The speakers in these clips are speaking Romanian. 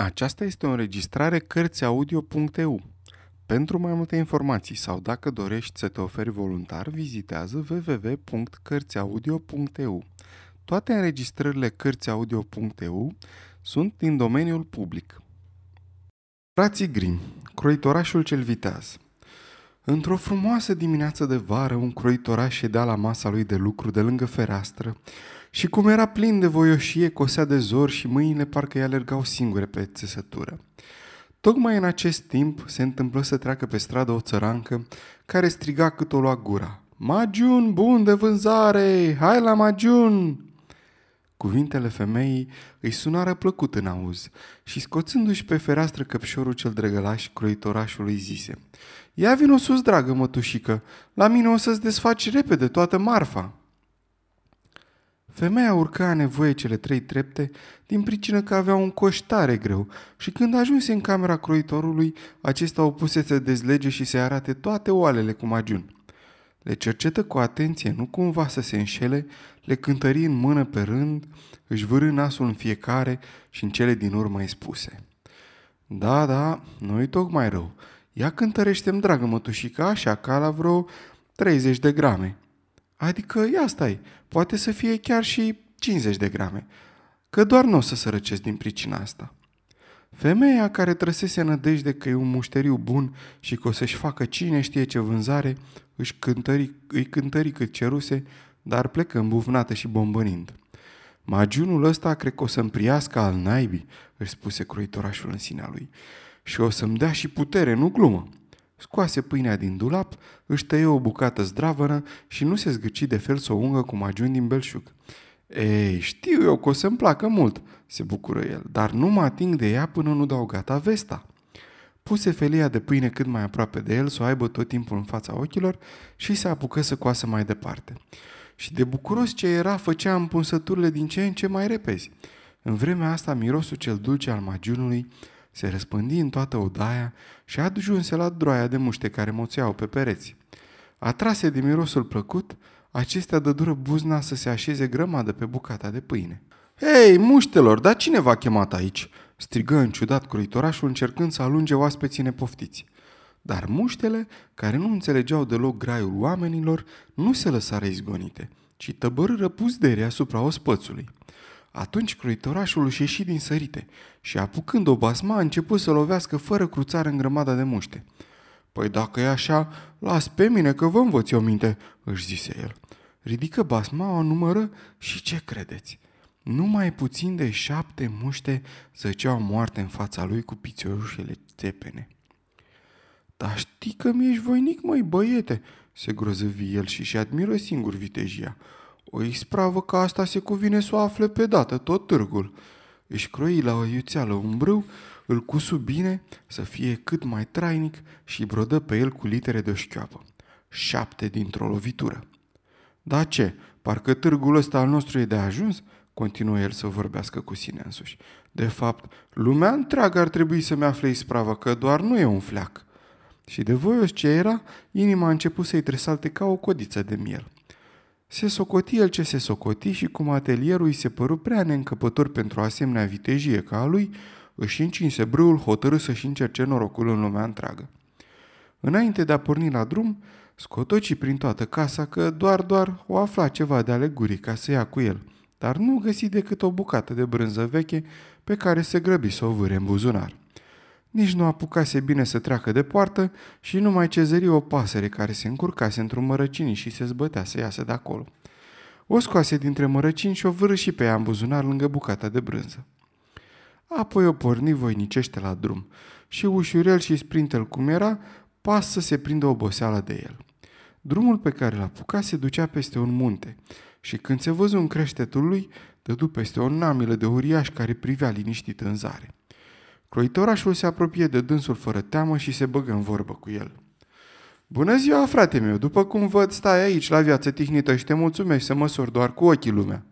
Aceasta este o înregistrare Cărțiaudio.eu. Pentru mai multe informații sau dacă dorești să te oferi voluntar, vizitează www.cărțiaudio.eu. Toate înregistrările Cărțiaudio.eu sunt din domeniul public. Frații Grim, croitorașul cel viteaz Într-o frumoasă dimineață de vară, un croitoraș ședea la masa lui de lucru de lângă fereastră și cum era plin de voioșie, cosea de zor și mâinile parcă îi alergau singure pe țesătură. Tocmai în acest timp se întâmplă să treacă pe stradă o țărancă care striga cât o lua gura. Magiun bun de vânzare! Hai la Magiun! Cuvintele femeii îi sunară plăcut în auz și scoțându-și pe fereastră căpșorul cel drăgălaș, croitorașul îi zise Ia vino sus, dragă mătușică, la mine o să-ți desfaci repede toată marfa. Femeia urca nevoie cele trei trepte din pricină că avea un coș tare greu și când ajunse în camera croitorului, acesta o puse să dezlege și să arate toate oalele cum ajun. Le cercetă cu atenție, nu cumva să se înșele, le cântări în mână pe rând, își vârâ nasul în fiecare și în cele din urmă îi spuse. Da, da, nu-i tocmai rău. Ia cântărește-mi, dragă mătușica, așa ca la vreo 30 de grame. Adică, ia stai, poate să fie chiar și 50 de grame, că doar nu o să sărăcesc din pricina asta. Femeia care trăsese nădejde că e un mușteriu bun și că o să-și facă cine știe ce vânzare, își cântări, îi cântări cât ceruse, dar plecă îmbufnată și bombănind. Magiunul ăsta cred că o să-mi priască al naibii, își spuse croitorașul în sinea lui, și o să-mi dea și putere, nu glumă. Scoase pâinea din dulap, își tăie o bucată zdravănă și nu se zgâci de fel să o ungă cu magiuni din belșug. Ei, știu eu că o să-mi placă mult, se bucură el, dar nu mă ating de ea până nu dau gata vesta. Puse felia de pâine cât mai aproape de el, să o aibă tot timpul în fața ochilor și se apucă să coasă mai departe. Și de bucuros ce era, făcea împunsăturile din ce în ce mai repezi. În vremea asta, mirosul cel dulce al magiunului se răspândi în toată odaia și adjunse la droaia de muște care moțeau pe pereți. Atrase de mirosul plăcut, acestea dădură buzna să se așeze grămadă pe bucata de pâine. Hei, muștelor, dar cine v-a chemat aici?" strigă în ciudat croitorașul încercând să alunge oaspeții nepoftiți. Dar muștele, care nu înțelegeau deloc graiul oamenilor, nu se lăsară izgonite, ci tăbărâră pusdere asupra ospățului. Atunci croitorașul își ieși din sărite și apucând o basma a început să lovească fără cruțare în grămada de muște. Păi dacă e așa, las pe mine că vă învăț eu minte, își zise el. Ridică basma, o numără și ce credeți? Numai puțin de șapte muște zăceau moarte în fața lui cu pițiorușele țepene. Dar știi că mi-ești voinic, măi, băiete, se grozăvi el și și admiră singur vitejia. O ispravă ca asta se cuvine să o afle pe dată tot târgul. Își croi la o iuțeală un brâu, îl cusu bine să fie cât mai trainic și brodă pe el cu litere de șchioapă. Șapte dintr-o lovitură. Da ce, parcă târgul ăsta al nostru e de ajuns? Continuă el să vorbească cu sine însuși. De fapt, lumea întreagă ar trebui să-mi afle ispravă, că doar nu e un fleac. Și de voios ce era, inima a început să-i tresalte ca o codiță de miel. Se socoti el ce se socoti și cum atelierul îi se păru prea neîncăpător pentru asemenea vitejie ca a lui, își încinse brâul hotărâ să-și încerce norocul în lumea întreagă. Înainte de a porni la drum, scotoci prin toată casa că doar, doar o afla ceva de alegurii ca să ia cu el, dar nu găsi decât o bucată de brânză veche pe care se grăbi să o vâre în buzunar. Nici nu apucase bine să treacă de poartă și numai cezări o pasăre care se încurcase într-un mărăcini și se zbătea să iasă de acolo. O scoase dintre mărăcini și o vâră și pe ea în buzunar lângă bucata de brânză. Apoi o porni voinicește la drum și ușurel și sprintel cum era, pas să se prindă oboseala de el. Drumul pe care l apuca se ducea peste un munte și când se văzu în creștetul lui, dădu peste o namilă de uriaș care privea liniștit în zare. Croitorașul se apropie de dânsul fără teamă și se băgă în vorbă cu el. Bună ziua, frate meu! După cum văd, stai aici la viață tihnită și te mulțumești să măsori doar cu ochii lumea.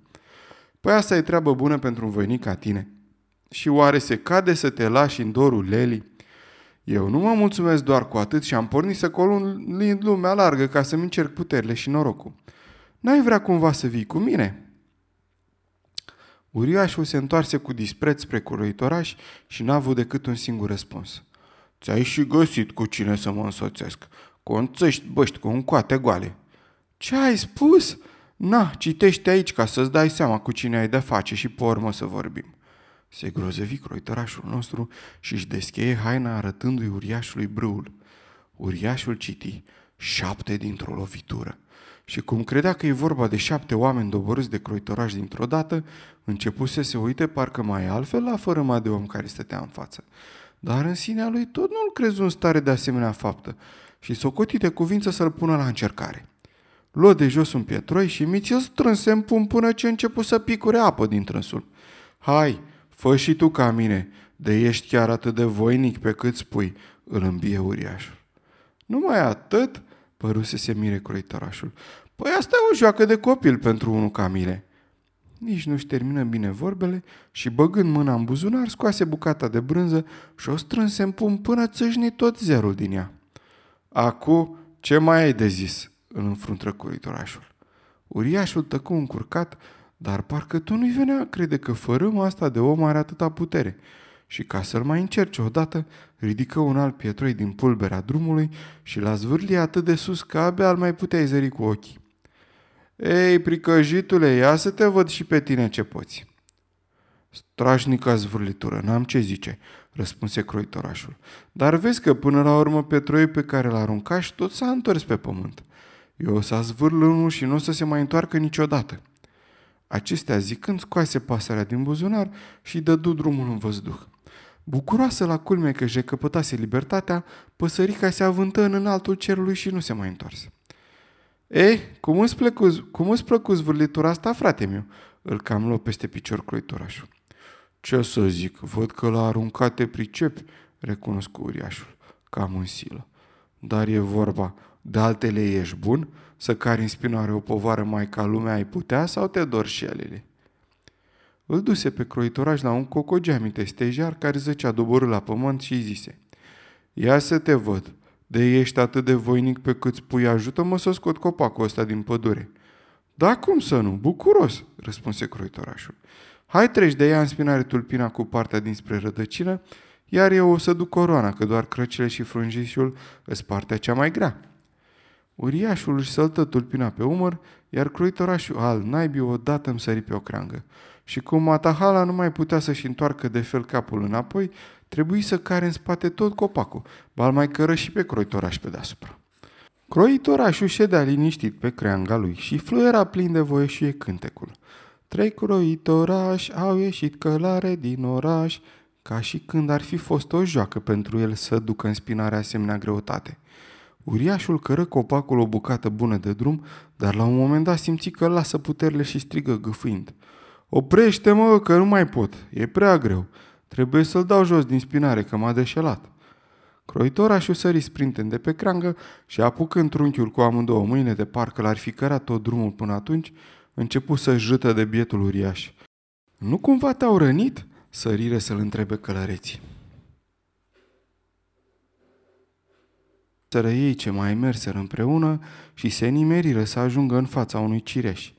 Păi asta e treabă bună pentru un voinic ca tine. Și oare se cade să te lași în dorul lelii? Eu nu mă mulțumesc doar cu atât și am pornit să colun lumea largă ca să-mi încerc puterile și norocul. N-ai vrea cumva să vii cu mine?" Uriașul se întoarse cu dispreț spre croitoraș și n-a avut decât un singur răspuns. Ți-ai și găsit cu cine să mă însoțesc. Conțești băști cu un coate goale. Ce ai spus? Na, citește aici ca să-ți dai seama cu cine ai de face și pe urmă să vorbim. Se grozevi croitorașul nostru și își descheie haina arătându-i uriașului brâul. Uriașul citi șapte dintr-o lovitură. Și cum credea că e vorba de șapte oameni doborâți de croitoraș dintr-o dată, începuse să se uite parcă mai altfel la fărâma de om care stătea în față. Dar în sinea lui tot nu-l crezu în stare de asemenea faptă și socoti de cuvință să-l pună la încercare. Luă de jos un pietroi și miți strânse în pum până ce început să picure apă din trânsul. Hai, fă și tu ca mine, de ești chiar atât de voinic pe cât spui, îl îmbie uriașul. Numai atât, păruse se mire croitorașul. Păi asta e o joacă de copil pentru unul ca mine. Nici nu-și termină bine vorbele și băgând mâna în buzunar, scoase bucata de brânză și o strânse în pum până țâșni tot zerul din ea. Acu, ce mai ai de zis?" îl înfruntă coritorașul. Uriașul tăcu încurcat, dar parcă tu nu-i venea crede că fărâma asta de om are atâta putere. Și ca să-l mai încerce odată, ridică un alt pietroi din pulberea drumului și l-a zvârli atât de sus că abia îl mai puteai zări cu ochii. Ei, pricăjitule, ia să te văd și pe tine ce poți. Strașnică zvârlitură, n-am ce zice, răspunse croitorașul. Dar vezi că până la urmă petroiul pe care l-a aruncat și tot s-a întors pe pământ. Eu o să zvârl unul și nu o să se mai întoarcă niciodată. Acestea zicând, scoase pasărea din buzunar și dădu drumul în văzduh. Bucuroasă la culme că își căpătase libertatea, păsărica se avântă în înaltul cerului și nu se mai întoarse. E, cum îți, plăcu, cum îți plăcu zvârlitura asta, frate meu?" Îl cam luă peste picior croitorașul. Ce să zic, văd că l-a aruncat te pricepi, recunosc uriașul, cam în silă. Dar e vorba, de altele ești bun? Să cari în spinoare o povară mai ca lumea ai putea sau te dor și alele? Îl duse pe croitoraș la un cocogeamite stejar care zăcea doborât la pământ și îi zise Ia să te văd, de ești atât de voinic pe cât spui ajută-mă să scot copacul ăsta din pădure. Da, cum să nu? Bucuros, răspunse croitorașul. Hai treci de ea în spinare tulpina cu partea dinspre rădăcină, iar eu o să duc coroana, că doar crăcile și frunjișul îs partea cea mai grea. Uriașul își săltă tulpina pe umăr, iar croitorașul al naibii odată îmi sări pe o creangă. Și cum Matahala nu mai putea să-și întoarcă de fel capul înapoi, trebuie să care în spate tot copacul, bal mai cără și pe croitoraș pe deasupra. Croitorașul ședea liniștit pe creanga lui și fluiera plin de voie și e cântecul. Trei croitorași au ieșit călare din oraș, ca și când ar fi fost o joacă pentru el să ducă în spinare asemenea greutate. Uriașul cără copacul o bucată bună de drum, dar la un moment dat simți că lasă puterile și strigă gâfâind. Oprește-mă, că nu mai pot, e prea greu. Trebuie să-l dau jos din spinare, că m-a deșelat. Croitorașul sări sprinten de pe creangă și apucând trunchiul cu amândouă mâine de parcă l-ar fi cărat tot drumul până atunci, începu să jâtă de bietul uriaș. Nu cumva te-au rănit?" sărire să-l întrebe călăreții. Sără ei ce mai merseră împreună și se nimeriră să ajungă în fața unui cireș.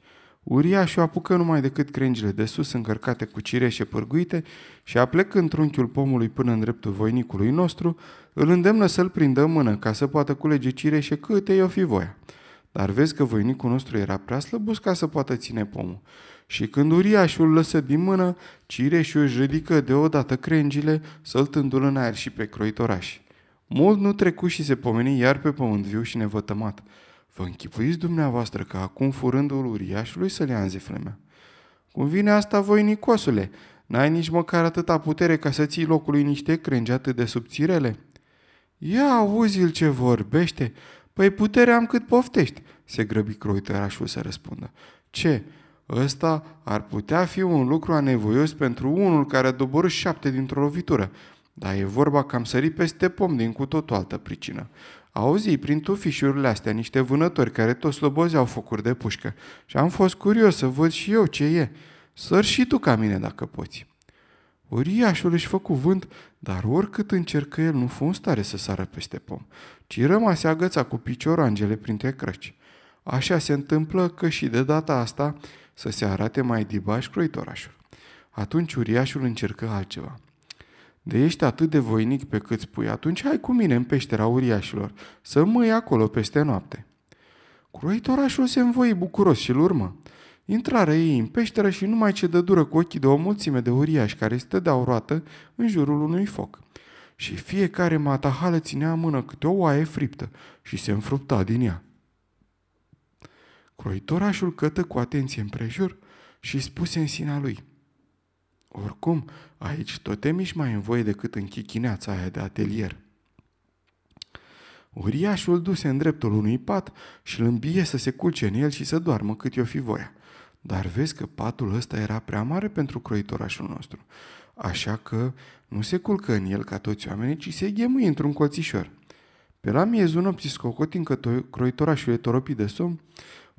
Uriașul apucă numai decât crengile de sus încărcate cu cireșe pârguite și aplecând trunchiul pomului până în dreptul voinicului nostru, îl îndemnă să-l prindă în mână ca să poată culege cireșe câte i-o fi voia. Dar vezi că voinicul nostru era prea slăbus ca să poată ține pomul. Și când uriașul lăsă din mână, cireșul își ridică deodată crengile, săltându-l în aer și pe croitorași. Mult nu trecu și se pomeni iar pe pământ viu și nevătămat. Vă închipuiți dumneavoastră că acum furândul uriașului să le ia în ziflemea. Cum vine asta voi, Nicosule? N-ai nici măcar atâta putere ca să ții locului niște crengi atât de subțirele? Ia auzi-l ce vorbește. Păi putere am cât poftești, se grăbi croiterașul să răspundă. Ce? Ăsta ar putea fi un lucru anevoios pentru unul care a doborât șapte dintr-o lovitură, dar e vorba că am sărit peste pom din cu tot o altă pricină. Auzi, prin tufișurile astea, niște vânători care toți slobozeau focuri de pușcă și am fost curios să văd și eu ce e. Săr și tu ca mine dacă poți. Uriașul își fă cuvânt, dar oricât încercă el nu fu în stare să sară peste pom, ci rămase agăța cu piciorangele printre crăci. Așa se întâmplă că și de data asta să se arate mai dibaș croitorașul. Atunci uriașul încercă altceva. De ești atât de voinic pe cât spui, atunci hai cu mine în peștera uriașilor, să măi acolo peste noapte. Croitorașul se învoi bucuros și-l urmă. Intrară ei în peșteră și numai ce dă dură cu ochii de o mulțime de uriași care stădeau roată în jurul unui foc. Și fiecare matahală ținea în mână câte o oaie friptă și se înfrupta din ea. Croitorașul cătă cu atenție împrejur și spuse în sinea lui – oricum, aici tot te miști mai în voie decât în chichineața aia de atelier. Uriașul duse în dreptul unui pat și îl îmbie să se culce în el și să doarmă cât i-o fi voia. Dar vezi că patul ăsta era prea mare pentru croitorașul nostru, așa că nu se culcă în el ca toți oamenii, ci se ghemui într-un colțișor. Pe la miezul nopții scocotind că croitorașul e toropit de somn,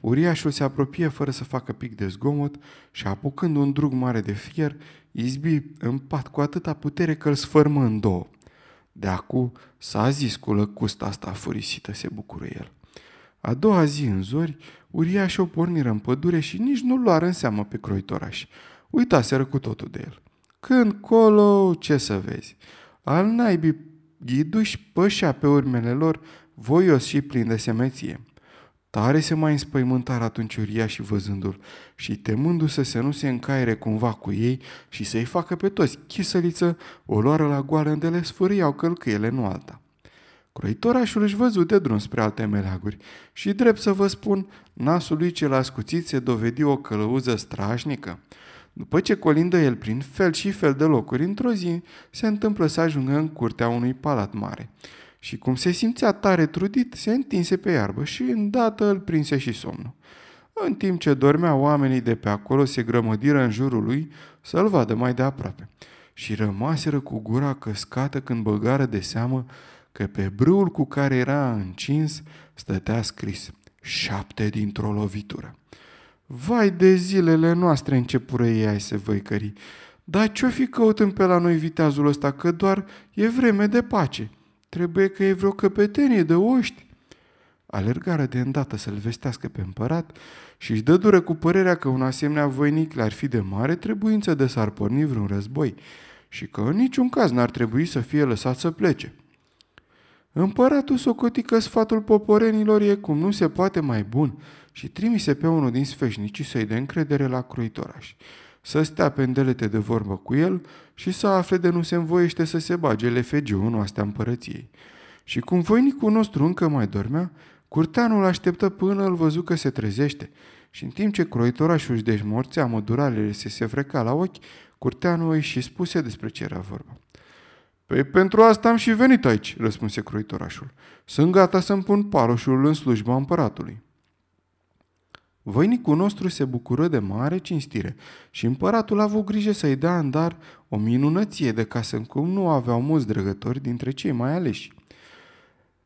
uriașul se apropie fără să facă pic de zgomot și apucând un drug mare de fier, izbi în pat cu atâta putere că îl sfărmă în două. De acu s-a zis cu lăcusta asta furisită, se bucură el. A doua zi în zori, uriașii o porniră în pădure și nici nu luară în seamă pe croitoraș. Uitaseră cu totul de el. Când colo, ce să vezi? Al naibii ghiduși pășea pe urmele lor, voios și plin de semeție. Tare se mai înspăimântară atunci uria și văzându-l și temându-se să nu se încaire cumva cu ei și să-i facă pe toți chisăliță, o luară la goală unde le sfârâiau călcâiele, nu alta. Croitorașul își văzut de drum spre alte meleaguri și, drept să vă spun, nasul lui cel ascuțit se dovedi o călăuză strașnică. După ce colindă el prin fel și fel de locuri, într-o zi se întâmplă să ajungă în curtea unui palat mare. Și cum se simțea tare trudit, se întinse pe iarbă și îndată îl prinse și somnul. În timp ce dormeau oamenii de pe acolo, se grămădiră în jurul lui să-l vadă mai de aproape. Și rămaseră cu gura căscată când băgară de seamă că pe brâul cu care era încins stătea scris șapte dintr-o lovitură. Vai de zilele noastre începură ei ai se văicări. Dar ce-o fi căutând pe la noi viteazul ăsta, că doar e vreme de pace? Trebuie că e vreo căpetenie de oști. Alergară de îndată să-l vestească pe împărat și își dă dură cu părerea că un asemenea voinic le-ar fi de mare trebuință de s-ar porni vreun război și că în niciun caz n-ar trebui să fie lăsat să plece. Împăratul socoti că sfatul poporenilor e cum nu se poate mai bun și trimise pe unul din sfeșnicii să-i dea încredere la cruitoraș, să stea pendelete de vorbă cu el și să afle de nu se învoiește să se bage lefegiu în oastea împărăției. Și cum voinicul nostru încă mai dormea, curteanul așteptă până îl văzu că se trezește și în timp ce croitorașul își deșmorțea măduralele se se freca la ochi, curteanul îi și spuse despre ce era vorba. Păi pentru asta am și venit aici, răspunse croitorașul. Sunt gata să-mi pun paroșul în slujba împăratului. Voinicul nostru se bucură de mare cinstire și împăratul a avut grijă să-i dea în dar o minunăție de casă cum nu aveau mulți drăgători dintre cei mai aleși.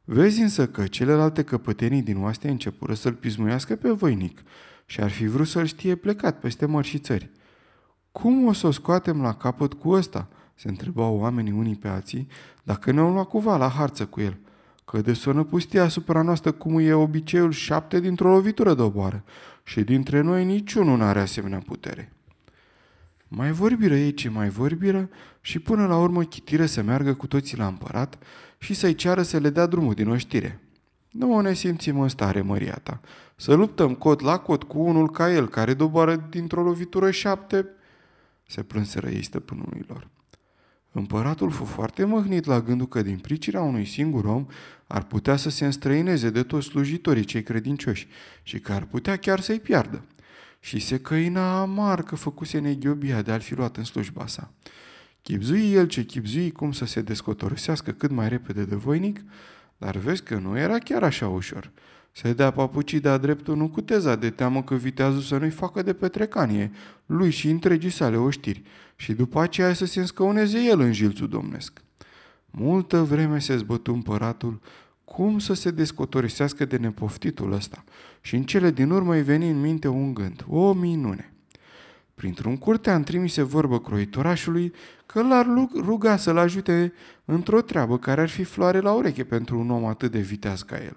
Vezi însă că celelalte căpătenii din oastea începură să-l pismuiască pe voinic și ar fi vrut să-l știe plecat peste mări și țări. Cum o să o scoatem la capăt cu ăsta?" se întrebau oamenii unii pe alții, dacă ne-au luat cuva la harță cu el. Că de să pustie asupra noastră cum e obiceiul șapte dintr-o lovitură de oboară și dintre noi niciunul nu are asemenea putere. Mai vorbiră ei ce mai vorbiră și până la urmă chitiră să meargă cu toții la împărat și să-i ceară să le dea drumul din oștire. Nu ne simțim în stare, măria ta, să luptăm cot la cot cu unul ca el, care doboară dintr-o lovitură șapte, se plânseră ei stăpânului lor. Împăratul fu foarte măhnit la gândul că din pricina unui singur om ar putea să se înstrăineze de toți slujitorii cei credincioși și că ar putea chiar să-i piardă. Și se căina amar că făcuse neghiobia de a-l fi luat în slujba sa. Chipzui el ce chipzui cum să se descotorosească cât mai repede de voinic, dar vezi că nu era chiar așa ușor. Se dea papucii de-a dreptul nu cu teza de teamă că viteazul să nu-i facă de petrecanie, lui și întregii sale oștiri, și după aceea să se înscăuneze el în jilțul domnesc. Multă vreme se zbătu împăratul cum să se descotorisească de nepoftitul ăsta și în cele din urmă îi veni în minte un gând, o minune. Printr-un curtean trimise vorbă croitorașului că l-ar ruga să-l ajute într-o treabă care ar fi floare la ureche pentru un om atât de viteaz ca el.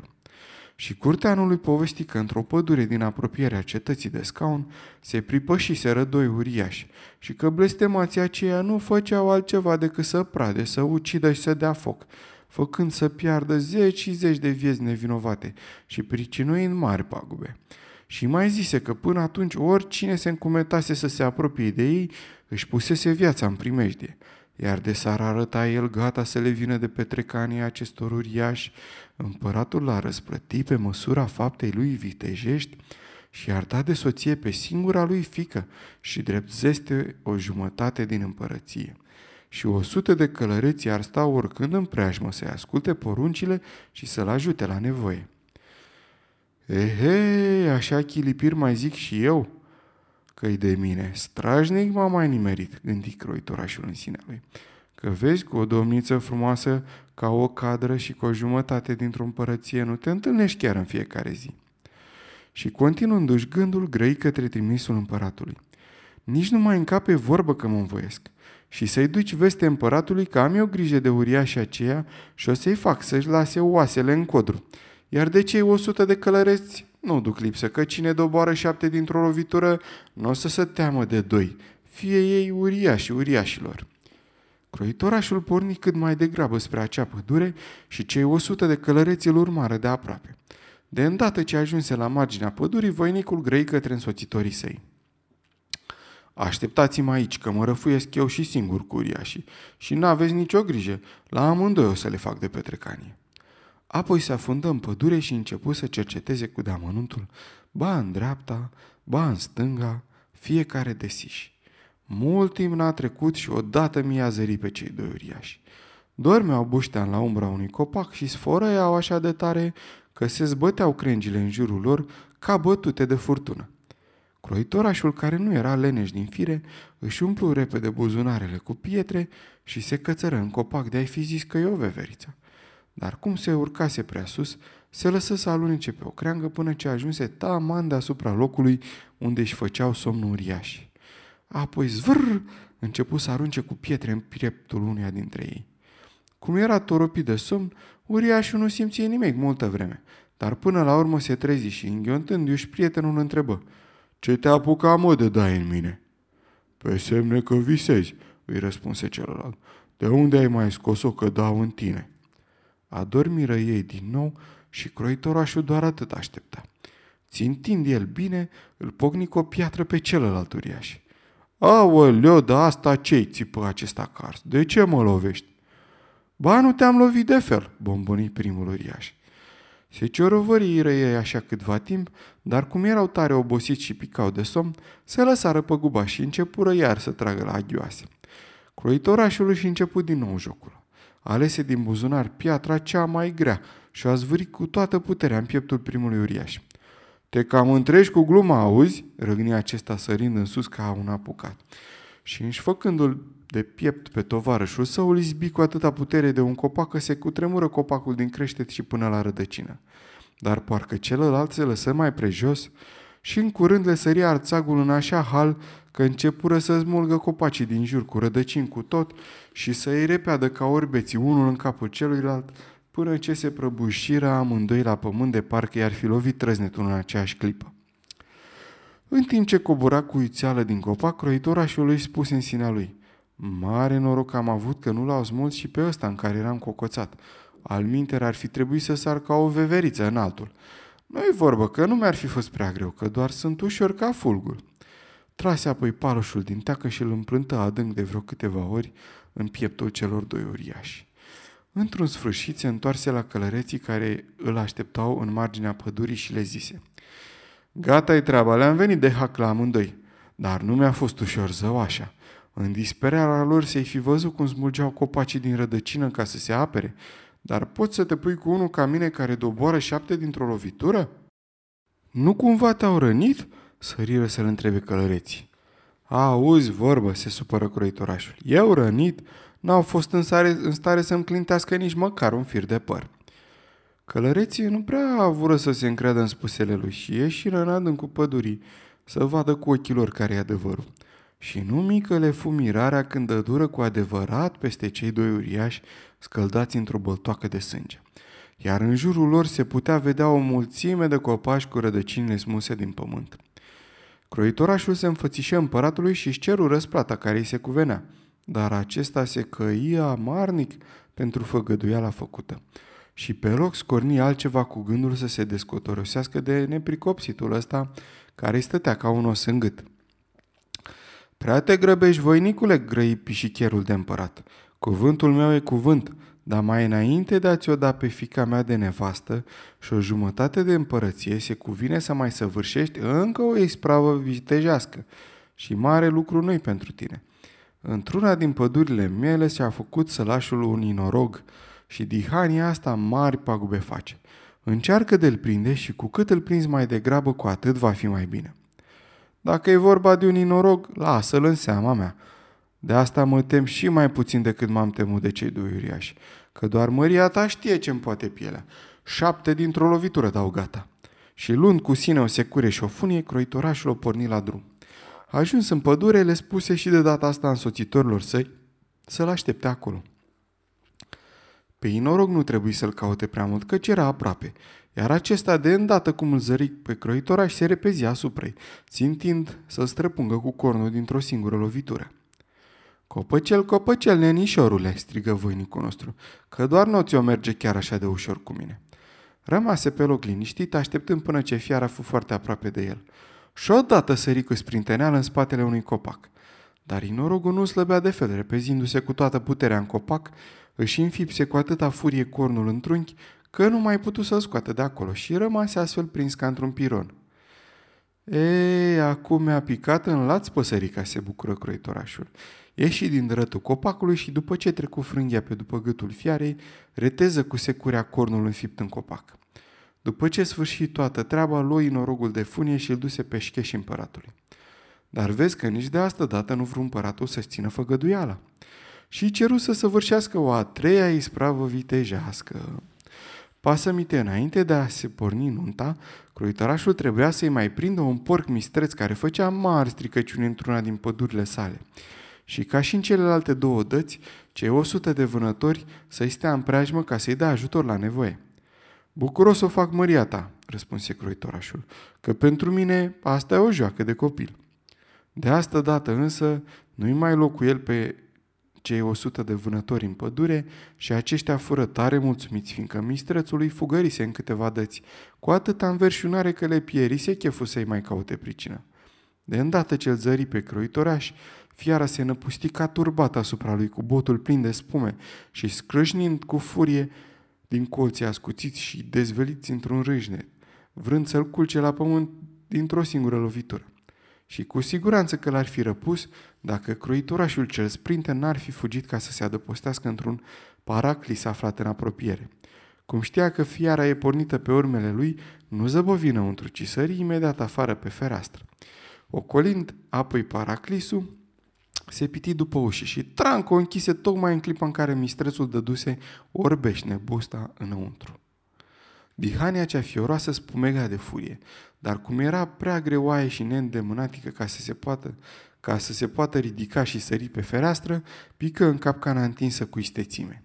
Și curteanului povesti că într-o pădure din apropierea cetății de scaun se pripășiseră doi uriași și că blestemații aceia nu făceau altceva decât să prade, să ucidă și să dea foc, făcând să piardă zeci și zeci de vieți nevinovate și pricinuind mari pagube. Și mai zise că până atunci oricine se încumetase să se apropie de ei, își pusese viața în primejdie. Iar de s-ar arăta el gata să le vină de petrecanii acestor uriași, împăratul l-a răsplătit pe măsura faptei lui vitejești și ar da de soție pe singura lui fică și drept zeste o jumătate din împărăție. Și o sută de călăreți ar sta oricând în preajmă să-i asculte poruncile și să-l ajute la nevoie. Ehe, așa chilipir mai zic și eu, că-i de mine. Strajnic m-a mai nimerit, gândi croitorașul în sinea lui. Că vezi cu o domniță frumoasă ca o cadră și cu o jumătate dintr-o împărăție nu te întâlnești chiar în fiecare zi. Și continuându-și gândul grăi către trimisul împăratului. Nici nu mai încape vorbă că mă învoiesc. Și să-i duci veste împăratului că am eu grijă de uriașii aceea și o să-i fac să-și lase oasele în codru. Iar de cei 100 de călăreți nu duc lipsă, că cine doboară șapte dintr-o lovitură nu o să se teamă de doi, fie ei uriași uriașilor. Croitorașul porni cât mai degrabă spre acea pădure și cei 100 de călăreți îl urmară de aproape. De îndată ce ajunse la marginea pădurii, voinicul grăi către însoțitorii săi. Așteptați-mă aici, că mă răfuiesc eu și singur cu uriașii și n-aveți nicio grijă, la amândoi o să le fac de petrecanie. Apoi se afundă în pădure și începu să cerceteze cu deamănuntul, ba în dreapta, ba în stânga, fiecare de siși. Mult timp n-a trecut și odată mi-a zărit pe cei doi uriași. Dormeau buștean la umbra unui copac și sfărăiau așa de tare că se zbăteau crengile în jurul lor ca bătute de furtună. Croitorașul, care nu era leneș din fire, își umplu repede buzunarele cu pietre și se cățără în copac de a fi zis că e o veveriță. Dar cum se urcase prea sus, se lăsă să alunece pe o creangă până ce ajunse taman deasupra locului unde își făceau somnul uriași. Apoi zvâr începu să arunce cu pietre în pieptul uneia dintre ei. Cum era toropit de somn, uriașul nu simție nimic multă vreme, dar până la urmă se trezi și înghiontându-și prietenul întrebă Ce te apuca mă de dai în mine?" Pe semne că visezi," îi răspunse celălalt. De unde ai mai scos-o că dau în tine?" Adormiră ei din nou și croitorașul doar atât aștepta. Țintind el bine, îl pocni cu o piatră pe celălalt uriaș. Aoleo, da asta ce-i țipă acesta cars? De ce mă lovești? Ba, nu te-am lovit de fel, bomboni primul uriaș. Se ciorovăriră ei așa câtva timp, dar cum erau tare obosiți și picau de somn, se lăsară pe guba și începură iar să tragă la aghioase. Croitorașul își început din nou jocul alese din buzunar piatra cea mai grea și a zvârit cu toată puterea în pieptul primului uriaș. Te cam întregi cu gluma, auzi?" răgni acesta sărind în sus ca un apucat. Și înșfăcându-l de piept pe tovarășul său, îl izbi cu atâta putere de un copac că se cutremură copacul din creștet și până la rădăcină. Dar parcă celălalt se lăsă mai prejos și în curând le săria arțagul în așa hal că începură să smulgă copacii din jur cu rădăcini cu tot și să îi repeadă ca orbeții unul în capul celuilalt, până ce se prăbușiră amândoi la pământ de parcă i-ar fi lovit trăznetul în aceeași clipă. În timp ce cobora cu ițeală din copac, croitorașul își spuse în sinea lui, Mare noroc am avut că nu l-au smuls și pe ăsta în care eram cocoțat. Al minter ar fi trebuit să sar ca o veveriță în altul. Nu-i vorbă că nu mi-ar fi fost prea greu, că doar sunt ușor ca fulgul. Trase apoi paloșul din teacă și îl împrântă adânc de vreo câteva ori în pieptul celor doi uriași. Într-un sfârșit se întoarse la călăreții care îl așteptau în marginea pădurii și le zise Gata-i treaba, le-am venit de hac la amândoi, dar nu mi-a fost ușor zău așa. În disperarea lor să-i fi văzut cum smulgeau copacii din rădăcină ca să se apere, dar poți să te pui cu unul ca mine care doboară șapte dintr-o lovitură? Nu cumva te-au rănit?" Săriră să-l întrebe călăreții. Auzi vorbă, se supără croitorașul. Eu rănit, n-au fost în stare, în stare să-mi clintească nici măcar un fir de păr. Călăreții nu prea avură să se încreadă în spusele lui și ieșiră în adânc cu pădurii să vadă cu ochii lor care e adevărul. Și nu mică le fu mirarea când dă dură cu adevărat peste cei doi uriași scăldați într-o băltoacă de sânge. iar în jurul lor se putea vedea o mulțime de copaci cu rădăcinile smuse din pământ. Croitorașul se înfățișă împăratului și își ceru răsplata care îi se cuvenea, dar acesta se căia amarnic pentru făgăduiala făcută. Și pe loc scorni altceva cu gândul să se descotorosească de nepricopsitul ăsta care îi stătea ca un os în gât. Prea te grăbești, voinicule, grăi pișicherul de împărat. Cuvântul meu e cuvânt, dar mai înainte de a-ți o da pe fica mea de nevastă și o jumătate de împărăție, se cuvine să mai săvârșești încă o ispravă vitejească și mare lucru nu pentru tine. Într-una din pădurile mele și-a făcut sălașul un inorog și dihania asta mari pagube face. Încearcă de-l prinde și cu cât îl prinzi mai degrabă, cu atât va fi mai bine. Dacă e vorba de un inorog, lasă-l în seama mea. De asta mă tem și mai puțin decât m-am temut de cei doi uriași, că doar măria ta știe ce-mi poate pielea. Șapte dintr-o lovitură dau gata. Și luând cu sine o secure și o funie, croitorașul o porni la drum. Ajuns în pădure, le spuse și de data asta însoțitorilor săi să-l aștepte acolo. Pe inorog nu trebuie să-l caute prea mult, căci era aproape, iar acesta de îndată cum îl zăric pe croitoraș se repezi asupra țintind să-l străpungă cu cornul dintr-o singură lovitură. Copăcel, copăcel, nenișorule, strigă voinicul nostru, că doar nu ți-o merge chiar așa de ușor cu mine. Rămase pe loc liniștit, așteptând până ce fiara fu foarte aproape de el. Și odată sări cu sprinteneală în spatele unui copac. Dar inorogul nu slăbea de fel, repezindu-se cu toată puterea în copac, își înfipse cu atâta furie cornul în trunchi, că nu mai putu să scoată de acolo și rămase astfel prins ca într-un piron. Ei, acum mi-a picat în laț păsărica, se bucură croitorașul. Ieși din drătul copacului și după ce trecu frânghia pe după gâtul fiarei, reteză cu securea cornul înfipt în copac. După ce sfârși toată treaba, loi norogul de funie și îl duse pe șcheș împăratului. Dar vezi că nici de asta dată nu vreau împăratul să-ți țină făgăduiala. Și ceru să săvârșească o a treia ispravă vitejească. Pasămite, înainte de a se porni nunta, croitărașul trebuia să-i mai prindă un porc mistreț care făcea mari stricăciuni într-una din pădurile sale. Și ca și în celelalte două dăți, cei o sută de vânători să-i stea în preajmă ca să-i dea ajutor la nevoie. Bucuros o fac măria ta, răspunse croitorașul, că pentru mine asta e o joacă de copil. De asta dată însă nu-i mai loc cu el pe cei o sută de vânători în pădure și aceștia fură tare mulțumiți, fiindcă mistrețul îi fugărise în câteva dăți, cu atâta înverșunare că le pierise chefu să-i mai caute pricină. De îndată ce-l zări pe croitoraș, fiara se năpusti ca turbat asupra lui cu botul plin de spume și scrâșnind cu furie din colții ascuțiți și dezveliți într-un râșnet, vrând să-l culce la pământ dintr-o singură lovitură. Și cu siguranță că l-ar fi răpus dacă croitorașul cel sprinte n-ar fi fugit ca să se adăpostească într-un paraclis aflat în apropiere. Cum știa că fiara e pornită pe urmele lui, nu zăbovi înăuntru, ci sări imediat afară pe fereastră. Ocolind apoi paraclisul, se piti după ușă și Tranco o închise tocmai în clipa în care mistrețul dăduse orbeșne busta înăuntru. Dihania cea fioroasă spumega de furie, dar cum era prea greoaie și neîndemânatică ca să se poată, ca să se poată ridica și sări pe fereastră, pică în capcana întinsă cu istețime.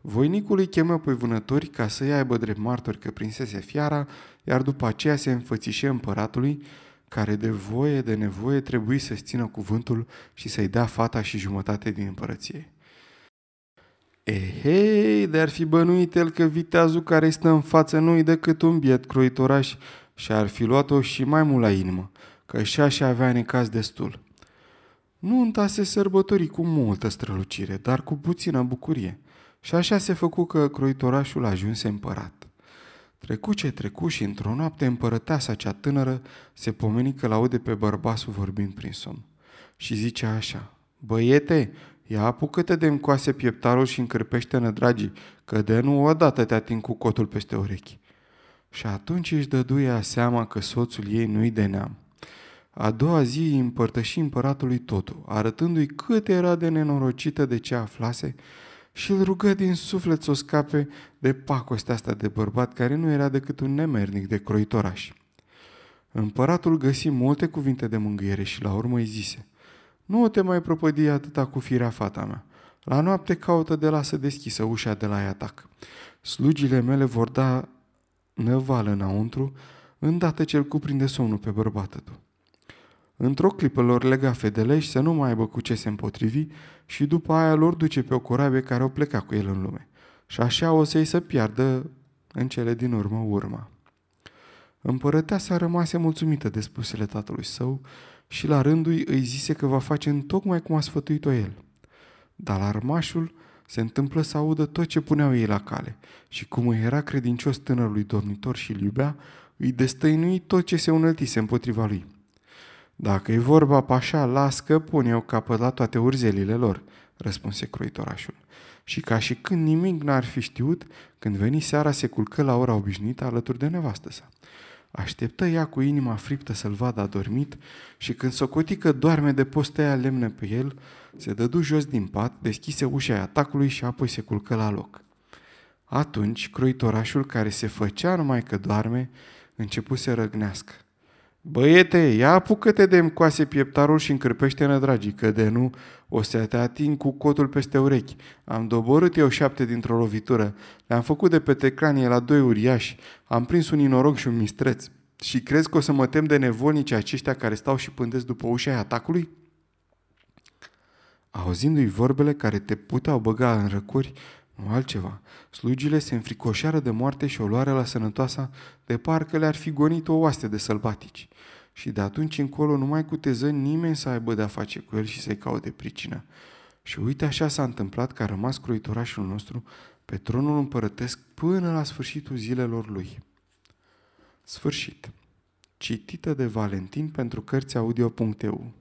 Voinicul îi chemă pe vânători ca să-i aibă drept martori că prinsese fiara, iar după aceea se înfățișe împăratului, care de voie, de nevoie, trebuie să-ți țină cuvântul și să-i dea fata și jumătate din împărăție. Ehei, de-ar fi bănuit el că viteazul care stă în față nu-i decât un biet croitoraș și ar fi luat-o și mai mult la inimă, că și așa avea necaz destul. Nu se sărbători cu multă strălucire, dar cu puțină bucurie. Și așa se făcu că croitorașul ajunse împărat. Trecu ce trecu și într-o noapte împărăteasa cea tânără se pomeni că laude pe bărbasul vorbind prin somn. Și zice așa, Băiete, ia apucă-te de încoase pieptarul și încărpește dragii, că de nu odată te ating cu cotul peste urechi. Și atunci își dăduia seama că soțul ei nu-i de neam. A doua zi îi împărtăși împăratului totul, arătându-i cât era de nenorocită de ce aflase și îl rugă din suflet să o scape de pacostea asta de bărbat care nu era decât un nemernic de croitoraș. Împăratul găsi multe cuvinte de mângâiere și la urmă îi zise Nu te mai propădi atâta cu firea fata mea. La noapte caută de lasă deschisă ușa de la atac. Slugile mele vor da năvală înăuntru, îndată ce îl cuprinde somnul pe bărbatul. Într-o clipă lor lega fedele și să nu mai aibă cu ce se împotrivi și după aia lor duce pe o corabie care o pleca cu el în lume. Și așa o să-i să piardă în cele din urmă urma. Împărăteasa rămase mulțumită de spusele tatălui său și la rândul îi zise că va face în tocmai cum a sfătuit-o el. Dar la armașul se întâmplă să audă tot ce puneau ei la cale și cum îi era credincios tânărului dormitor și îl iubea, îi destăinui tot ce se unăltise împotriva lui. Dacă e vorba pașa, las că pun eu capăt la toate urzelile lor, răspunse croitorașul. Și ca și când nimic n-ar fi știut, când veni seara se culcă la ora obișnuită alături de nevastă sa. Așteptă ea cu inima friptă să-l vadă adormit și când socoti că doarme de postea lemne pe el, se dădu jos din pat, deschise ușa atacului și apoi se culcă la loc. Atunci, croitorașul care se făcea numai că doarme, începu să răgnească. Băiete, ia apucă-te de coase pieptarul și încărpește-ne, dragii, că de nu o să te ating cu cotul peste urechi. Am doborât eu șapte dintr-o lovitură, le-am făcut de pe tecranie la doi uriași, am prins un inorog și un mistreț. Și crezi că o să mă tem de nevolnici aceștia care stau și pândesc după ușa atacului? Auzindu-i vorbele care te puteau băga în răcuri, nu altceva. Slugile se înfricoșeară de moarte și o luare la sănătoasa de parcă le-ar fi gonit o oaste de sălbatici. Și de atunci încolo numai cu teză nimeni să aibă de-a face cu el și să-i caute pricină. Și uite așa s-a întâmplat că a rămas croitorașul nostru pe tronul împărătesc până la sfârșitul zilelor lui. Sfârșit. Citită de Valentin pentru Cărțiaudio.eu